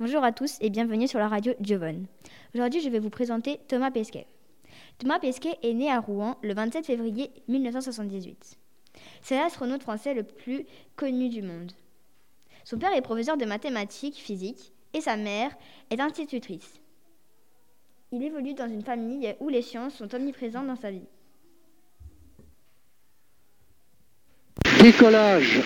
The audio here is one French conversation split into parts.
Bonjour à tous et bienvenue sur la radio Giovon. Aujourd'hui, je vais vous présenter Thomas Pesquet. Thomas Pesquet est né à Rouen le 27 février 1978. C'est l'astronaute français le plus connu du monde. Son père est professeur de mathématiques physiques et sa mère est institutrice. Il évolue dans une famille où les sciences sont omniprésentes dans sa vie. Décollage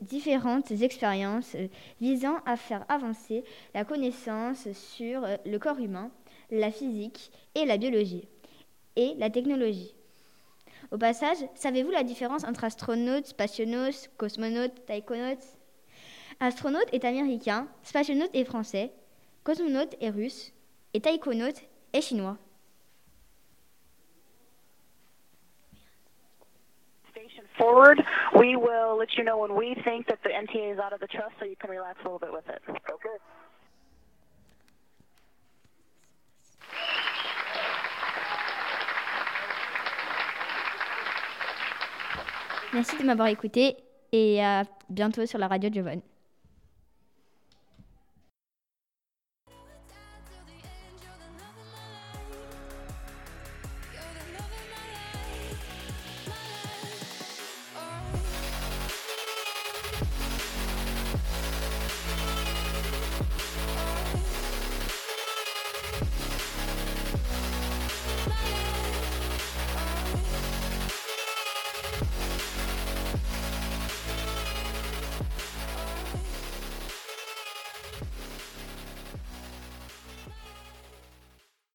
différentes expériences euh, visant à faire avancer la connaissance sur euh, le corps humain, la physique et la biologie, et la technologie. Au passage, savez-vous la différence entre astronaute, spationaute, cosmonaute, taïkonaute Astronaute est américain, spationaute est français, cosmonaute est russe, et taïkonaute est chinois. Forward. We will let you know when we think that the NTA is out of the trust so you can relax a little bit with it. Okay. Merci de m'avoir écouté et à bientôt sur la radio Giovanni.